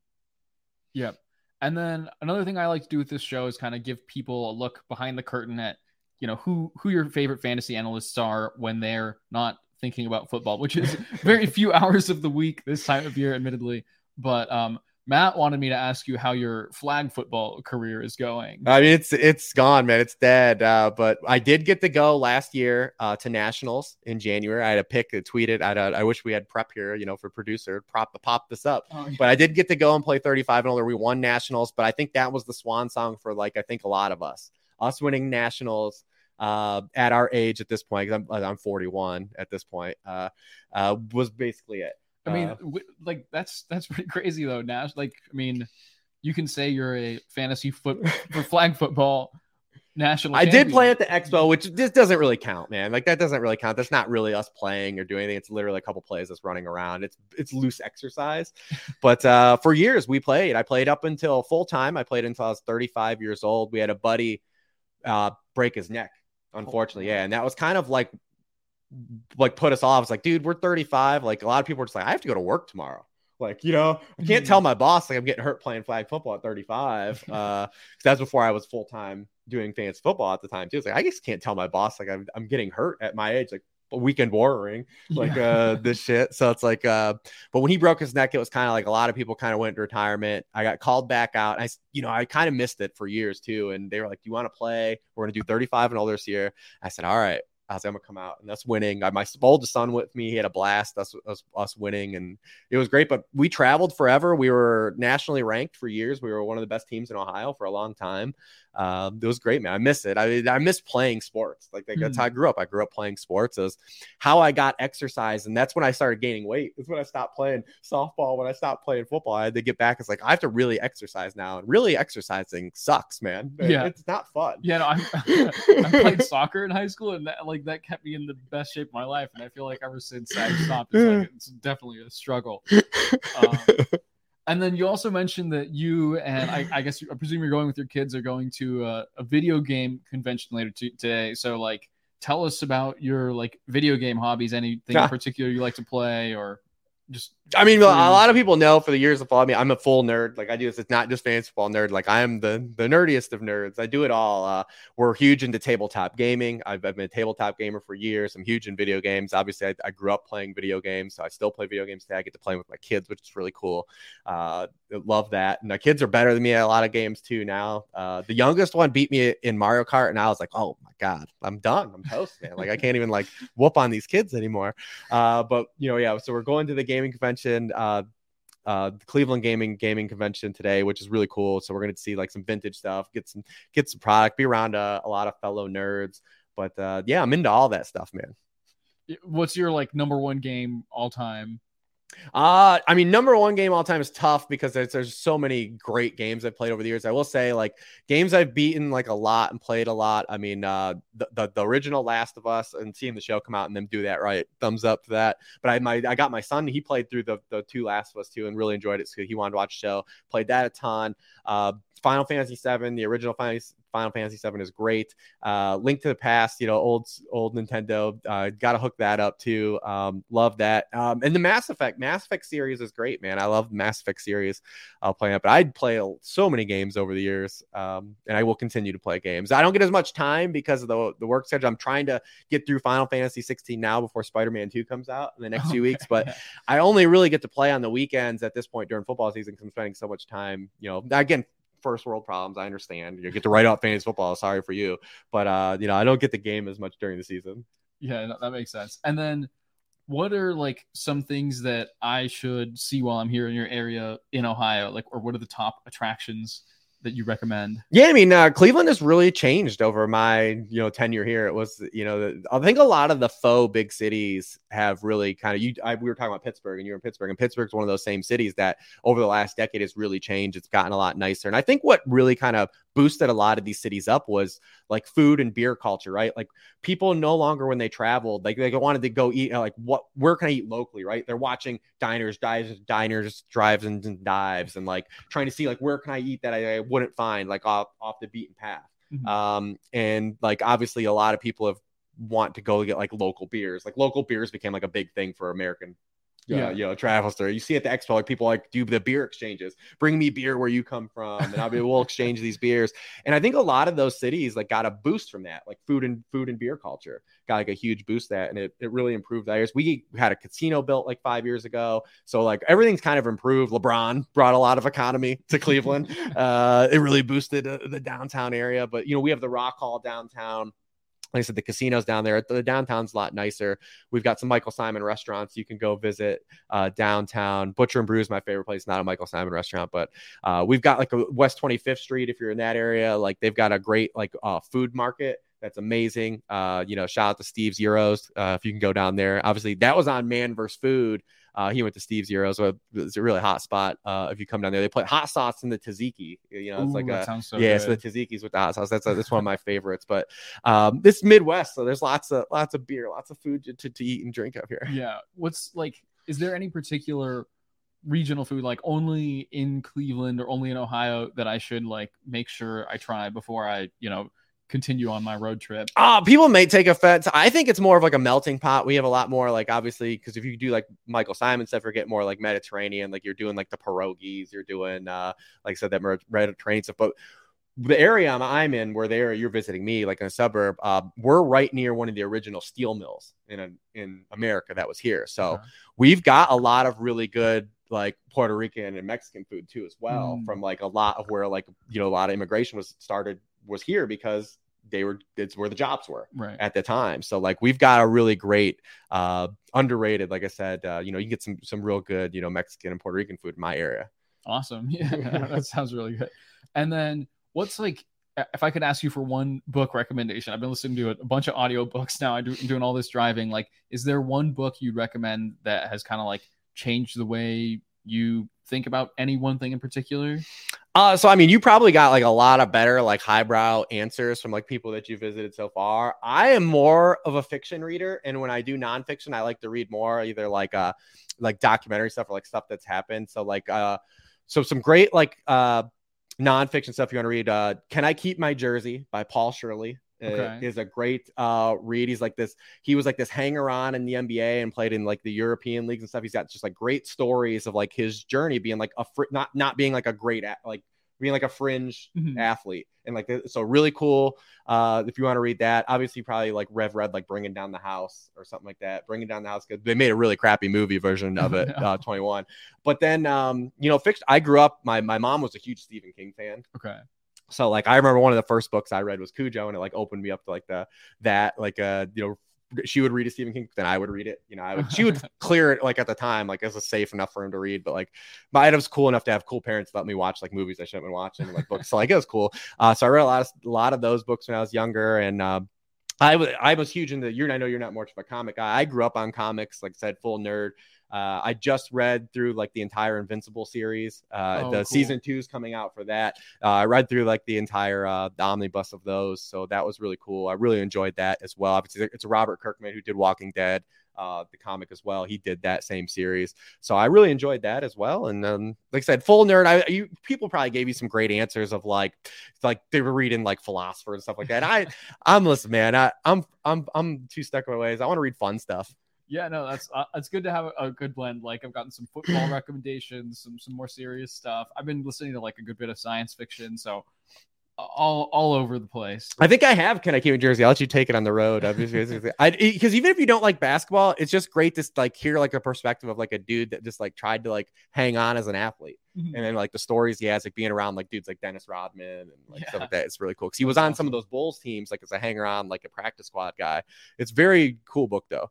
Yep. And then another thing I like to do with this show is kind of give people a look behind the curtain at, you know, who who your favorite fantasy analysts are when they're not thinking about football, which is very few hours of the week this time of year, admittedly. But um, Matt wanted me to ask you how your flag football career is going. I mean, it's it's gone, man. It's dead. Uh, but I did get to go last year uh, to nationals in January. I had a pick that tweeted. I I wish we had prep here, you know, for producer prop pop this up. Oh, yeah. But I did get to go and play 35 and older. We won nationals, but I think that was the swan song for like I think a lot of us. Us winning nationals uh, at our age at this point. 'cause I'm I'm 41 at this point. Uh, uh, was basically it. I mean, Uh, w- like that's that's pretty crazy though. Nash, like, I mean, you can say you're a fantasy foot for flag football national. I did play at the expo, which this doesn't really count, man. Like that doesn't really count. That's not really us playing or doing anything. It's literally a couple plays us running around. It's it's loose exercise. but uh, for years we played. I played up until full time. I played until I was 35 years old. We had a buddy uh, break his neck, unfortunately. Yeah, and that was kind of like like put us off. It's like, dude, we're 35. Like a lot of people are just like, I have to go to work tomorrow. Like, you know, I can't Mhm. tell my boss like I'm getting hurt playing flag football at 35. Uh, that's before I was full time doing fantasy football at the time too. It's like I just can't tell my boss like I'm, I'm getting hurt at my age, like a weekend warring, like uh this shit. So it's like uh, but when he broke his neck, it was kind of like a lot of people kind of went into retirement. I got called back out. i you know, I kind of missed it for years too. And they were like, "Do you want to play? We're gonna do 35 and older this year." I said, "All right." I was like, I'm gonna come out and that's winning. I, my oldest son with me, he had a blast. That's us, us winning, and it was great. But we traveled forever. We were nationally ranked for years. We were one of the best teams in Ohio for a long time. Um, it was great, man. I miss it. I I miss playing sports. Like, like that's how I grew up. I grew up playing sports. It was how I got exercise, and that's when I started gaining weight. It's when I stopped playing softball. When I stopped playing football, I had to get back. It's like I have to really exercise now, and really exercising sucks, man. Yeah. it's not fun. Yeah, no, I, I played soccer in high school, and that like that kept me in the best shape of my life. And I feel like ever since I stopped, it's, like, it's definitely a struggle. Um, And then you also mentioned that you and I, I guess I presume you're going with your kids are going to a, a video game convention later t- today. So like, tell us about your like video game hobbies. Anything in particular you like to play, or just I mean, a lot of people know for the years of following me, I'm a full nerd. Like I do this, it's not just fantasy football nerd. Like I am the the nerdiest of nerds. I do it all. Uh, we're huge into tabletop gaming. I've, I've, been a tabletop gamer for years. I'm huge in video games. Obviously, I, I, grew up playing video games, so I still play video games today. I get to play with my kids, which is really cool. Uh, love that. And my kids are better than me at a lot of games too now. Uh, the youngest one beat me in Mario Kart, and I was like, oh my god, I'm done. I'm toast, man. Like I can't even like whoop on these kids anymore. Uh, but you know, yeah. So we're going to the gaming convention uh, uh, the Cleveland Gaming Gaming Convention today, which is really cool. So we're going to see like some vintage stuff, get some get some product, be around uh, a lot of fellow nerds. But uh, yeah, I'm into all that stuff, man. What's your like number one game all time uh, I mean, number one game all time is tough because there's, there's so many great games I've played over the years. I will say, like games I've beaten like a lot and played a lot. I mean, uh, the, the, the original Last of Us and seeing the show come out and them do that right, thumbs up to that. But I my I got my son, he played through the the two Last of Us too and really enjoyed it. So he wanted to watch the show, played that a ton. Uh, Final Fantasy VII, the original Final, Fantasy VII is great. Uh, Link to the Past, you know, old old Nintendo, uh, got to hook that up too. Um, love that. Um, and the Mass Effect, Mass Effect series is great, man. I love the Mass Effect series. I'll play it, but I'd play so many games over the years, um, and I will continue to play games. I don't get as much time because of the the work schedule. I'm trying to get through Final Fantasy 16 now before Spider Man 2 comes out in the next few weeks, but I only really get to play on the weekends at this point during football season because I'm spending so much time. You know, again, first world problems. I understand. You get to write out fantasy football. Sorry for you, but uh, you know, I don't get the game as much during the season. Yeah, that makes sense. And then, what are like some things that I should see while I'm here in your area in Ohio? Like, or what are the top attractions that you recommend? Yeah, I mean, uh, Cleveland has really changed over my you know tenure here. It was you know the, I think a lot of the faux big cities have really kind of you. I, we were talking about Pittsburgh, and you're in Pittsburgh, and Pittsburgh's one of those same cities that over the last decade has really changed. It's gotten a lot nicer, and I think what really kind of boosted a lot of these cities up was like food and beer culture, right? Like people no longer when they traveled, like they wanted to go eat, like what, where can I eat locally, right? They're watching diners, dives, diners, drives, and, and dives, and like trying to see like where can I eat that I, I wouldn't find like off off the beaten path. Mm-hmm. Um, and like obviously a lot of people have want to go get like local beers. Like local beers became like a big thing for American yeah, you know, travel store. You see at the expo, like people like do the beer exchanges. Bring me beer where you come from, and I'll be we'll exchange these beers. And I think a lot of those cities like got a boost from that, like food and food and beer culture got like a huge boost that, and it, it really improved that. We had a casino built like five years ago, so like everything's kind of improved. LeBron brought a lot of economy to Cleveland. uh, it really boosted uh, the downtown area, but you know we have the Rock Hall downtown like I said, the casinos down there. The downtown's a lot nicer. We've got some Michael Symon restaurants you can go visit uh, downtown. Butcher and Brew is my favorite place. Not a Michael Symon restaurant, but uh, we've got like a West 25th Street if you're in that area. Like they've got a great like uh, food market that's amazing. Uh, you know, shout out to Steve's Gyros uh, if you can go down there. Obviously, that was on Man vs. Food. Uh, he went to Steve's Gyros, so it's a really hot spot. Uh, if you come down there, they put hot sauce in the tzatziki. You know, it's Ooh, like a so yeah, good. so the tzatziki's with the hot sauce. That's a, that's one of my favorites. But um, this Midwest, so there's lots of lots of beer, lots of food to, to eat and drink up here. Yeah, what's like? Is there any particular regional food like only in Cleveland or only in Ohio that I should like make sure I try before I you know continue on my road trip. Uh, people may take offense. I think it's more of like a melting pot. We have a lot more like obviously because if you do like Michael Symon stuff, or get more like Mediterranean, like you're doing like the pierogies, you're doing uh like I said that Mediterranean stuff. But the area I'm in, where there you're visiting me, like in a suburb, uh, we're right near one of the original steel mills in a, in America that was here. So uh-huh. we've got a lot of really good like Puerto Rican and Mexican food too, as well, mm. from like a lot of where like you know a lot of immigration was started was here because they were it's where the jobs were right. at the time. So like we've got a really great uh underrated, like I said, uh, you know, you get some some real good, you know, Mexican and Puerto Rican food in my area. Awesome. Yeah, that sounds really good. And then what's like if I could ask you for one book recommendation, I've been listening to a bunch of audio books now. I'm doing all this driving. Like, is there one book you'd recommend that has kind of like changed the way you think about any one thing in particular? Uh, so I mean, you probably got like a lot of better like highbrow answers from like people that you visited so far. I am more of a fiction reader, and when I do nonfiction, I like to read more either like uh like documentary stuff or like stuff that's happened. So like uh so some great like uh nonfiction stuff you want to read. Uh, Can I Keep My Jersey by Paul Shirley. Uh, Okay. is a great uh read. He's like this. He was like this hanger on in the NBA and played in like the European leagues and stuff. He's got just like great stories of like his journey being like a fr- not not being like a great at like being like a fringe Mhm. athlete and like so really cool. Uh, if you want to read that, obviously probably like Rev Red like bringing down the house or something like that. Bringing down the house because they made a really crappy movie version of it. Uh, Twenty one. But then um you know fixed I grew up. My my mom was a huge Stephen King fan. Okay. So like I remember one of the first books I read was Cujo, and it like opened me up to like the that like uh you know she would read a Stephen King, then I would read it. You know, I would she would clear it like at the time, like it was safe enough for him to read. But like my it was cool enough to have cool parents let me watch like movies I shouldn't have been watching, like books. So like it was cool. Uh, so I read a lot of a lot of those books when I was younger, and uh, I was I was huge into you're I know you're not much of a comic guy. I grew up on comics, like I said, full nerd. Uh, I just read through like the entire Invincible series. Uh, Oh, the cool. season two is coming out for that. Uh, I read through like the entire uh, the omnibus of those, so that was really cool. I really enjoyed that as well. Obviously, it's Robert Kirkman who did Walking Dead, uh, the comic as well. He did that same series, so I really enjoyed that as well. And um, like I said, full nerd. I you people probably gave you some great answers of like like they were reading like philosopher and stuff like that. I I'm listen, man. I, I'm I'm I'm too stuck in my ways. I want to read fun stuff. Yeah, no, that's uh, it's good to have a, a good blend. Like I've gotten some football recommendations, some some more serious stuff. I've been listening to like a good bit of science fiction, so all all over the place. I think I have. Can I keep in Jersey? I'll let you take it on the road. Because even if you don't like basketball, it's just great to like hear like a perspective of like a dude that just like tried to like hang on as an athlete, Mhm. and then like the stories he has, like being around like dudes like Dennis Rodman and like Yeah. stuff like that. It's really cool because he was on some of those Bulls teams like as a hanger on, like a practice squad guy. It's very cool book though.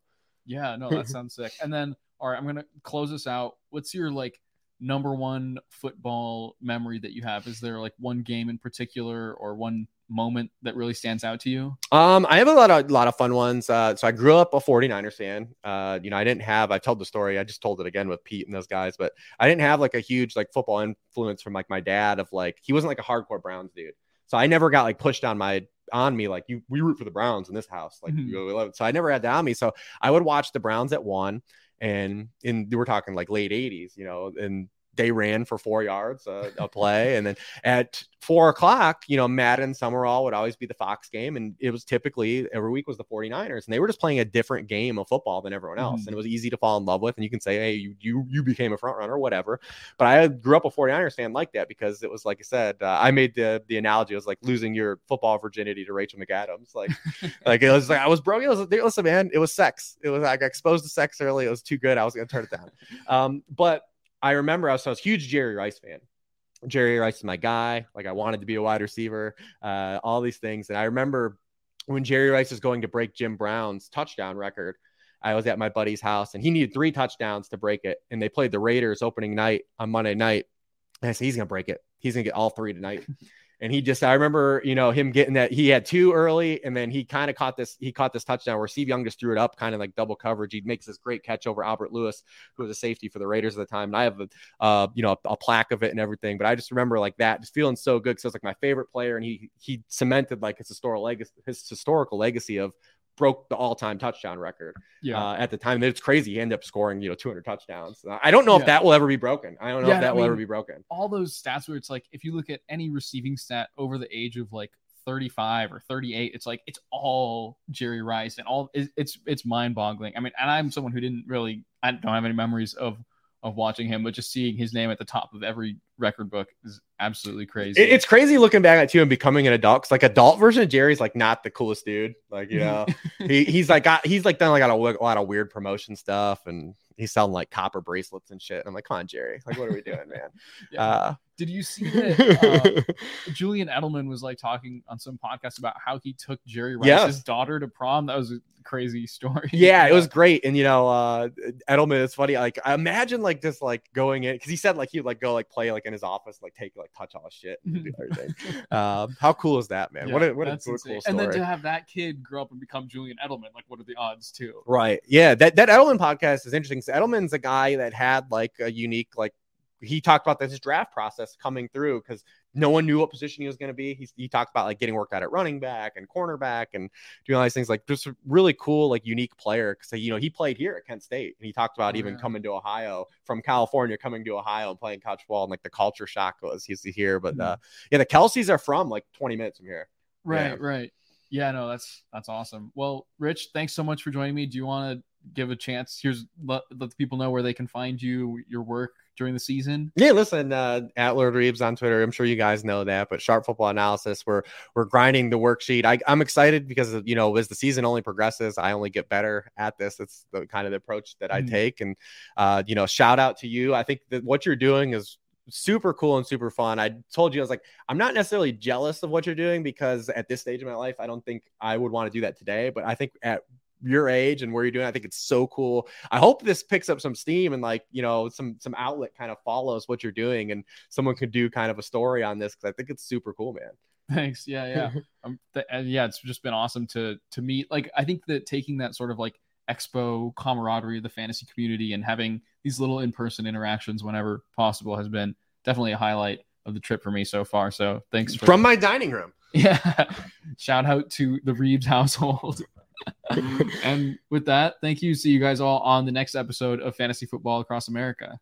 Yeah, no, that sounds sick. And then, all right, I'm gonna close this out. What's your like number one football memory that you have? Is there like one game in particular or one moment that really stands out to you? Um, I have a lot of lot of fun ones. Uh, so I grew up a 49ers fan. Uh, you know, I didn't have. I told the story. I just told it again with Pete and those guys, but I didn't have like a huge like football influence from like my dad. Of like he wasn't like a hardcore Browns dude. So I never got like pushed on my on me like you. We root for the Browns in this house. Like Mhm. you love it. So I never had that on me. So I would watch the Browns at one, and in we're talking like late 80s. You know, and they ran for four yards uh, a play, and then at four o'clock, you know, Madden Summerall would always be the Fox game. And it was typically every week was the 49ers. And they were just playing a different game of football than everyone else. Mhm. And it was easy to fall in love with. And you can say, hey, you you, you became a front runner, whatever. But I grew up a 49ers fan like that because it was like I said, uh, I made the the analogy. It was like losing your football virginity to Rachel McAdams. Like, like it was like I was broke. It was listen, man, it was sex. It was like I got exposed to sex early. It was too good. I was gonna turn it down. Um, but I remember I was, I was a huge Jerry Rice fan. Jerry Rice is my guy. Like I wanted to be a wide receiver, uh, all these things. And I remember when Jerry Rice was going to break Jim Brown's touchdown record. I was at my buddy's house and he needed three touchdowns to break it. And they played the Raiders opening night on Monday night. And I said, he's gonna break it. He's gonna get all three tonight. And he just, I remember, you know, him getting that. He had two early, and then he kind of caught this. He caught this touchdown where Steve Young just threw it up, kind of like double coverage. He makes this great catch over Albert Lewis, who was a safety for the Raiders at the time. And I have a, uh, you know, a, a plaque of it and everything. But I just remember like that, just feeling so good because it was like my favorite player, and he he cemented like his historical legacy, his historical legacy of broke the all-time touchdown record Yeah. uh, at the time. And it's crazy. He ended up scoring, you know, 200 touchdowns. I don't know if that will ever be broken. I don't know Yeah, if that I will ever be broken. all those stats where it's like if you look at any receiving stat over the age of like 35 or 38 it's like it's all jerry rice and all it's it's, it's mind-boggling i mean and i'm someone who didn't really i don't have any memories of of watching him but just seeing his name at the top of every record book is absolutely crazy It- it's crazy looking back at you and becoming an adult. 'cause, like adult version of Jerry's like not the coolest dude. Like you know, he, he's like got he's like done like got a, a lot of weird promotion stuff and he's selling like copper bracelets and shit. And I'm like, come on, Jerry. Like, what are we doing, man? Yeah. Uh, did you see that uh, Julian Edelman was like talking on some podcast about how he took Jerry Rice's Yes. daughter to prom. That was a crazy story. yeah, it was great. And you know, uh Edelman it's funny. Like I imagine like just like going in because he said like he'd like go like play like in his office, like take like touch all shit and do everything. um, how cool is that, man? what Yeah, a what a, what a insane. cool And then to have that kid grow up and become Julian Edelman, like what are the odds too? Right. Yeah. That that Edelman podcast is interesting. So Edelman's a guy that had like a unique like he talked about this draft process coming through because no one knew what position he was going to be. He, he talked about like getting worked out at running back and cornerback and doing all these things. Like just really cool, like unique player because you know he played here at Kent State and he talked about oh, even yeah. coming to Ohio from California, coming to Ohio and playing college football and like the culture shock was he's here. But mm-hmm. uh, yeah, the Kelces are from like 20 minutes from here. Right, yeah. right. Yeah, no, that's that's awesome. Well, Rich, thanks so much for joining me. Do you want to give a chance? Here's let, let the people know where they can find you, your work during the season. Yeah, listen, uh, at Lord Reebs on Twitter. I'm sure you guys know that, but Sharp Football Analysis, we're we're grinding the worksheet. I, I'm excited because you know as the season only progresses, I only get better at this. It's the kind of the approach that I mm. take, and uh, you know, shout out to you. I think that what you're doing is super cool and super fun. I told you I was like, I'm not necessarily jealous of what you're doing because at this stage of my life, I don't think I would want to do that today. But I think at your age and where you're doing, I think it's so cool. I hope this picks up some steam and like you know some some outlet kind of follows what you're doing and someone could do kind of a story on this because I think it's super cool, man. Thanks. Yeah, yeah, um, th- and yeah. It's just been awesome to to meet. Like I think that taking that sort of like expo camaraderie of the fantasy community and having these little in-person interactions whenever possible has been definitely a highlight of the trip for me so far. So thanks for- from my dining room. Yeah. Shout out to the Reeves household. and with that, thank you. See you guys all on the next episode of Fantasy Football Across America.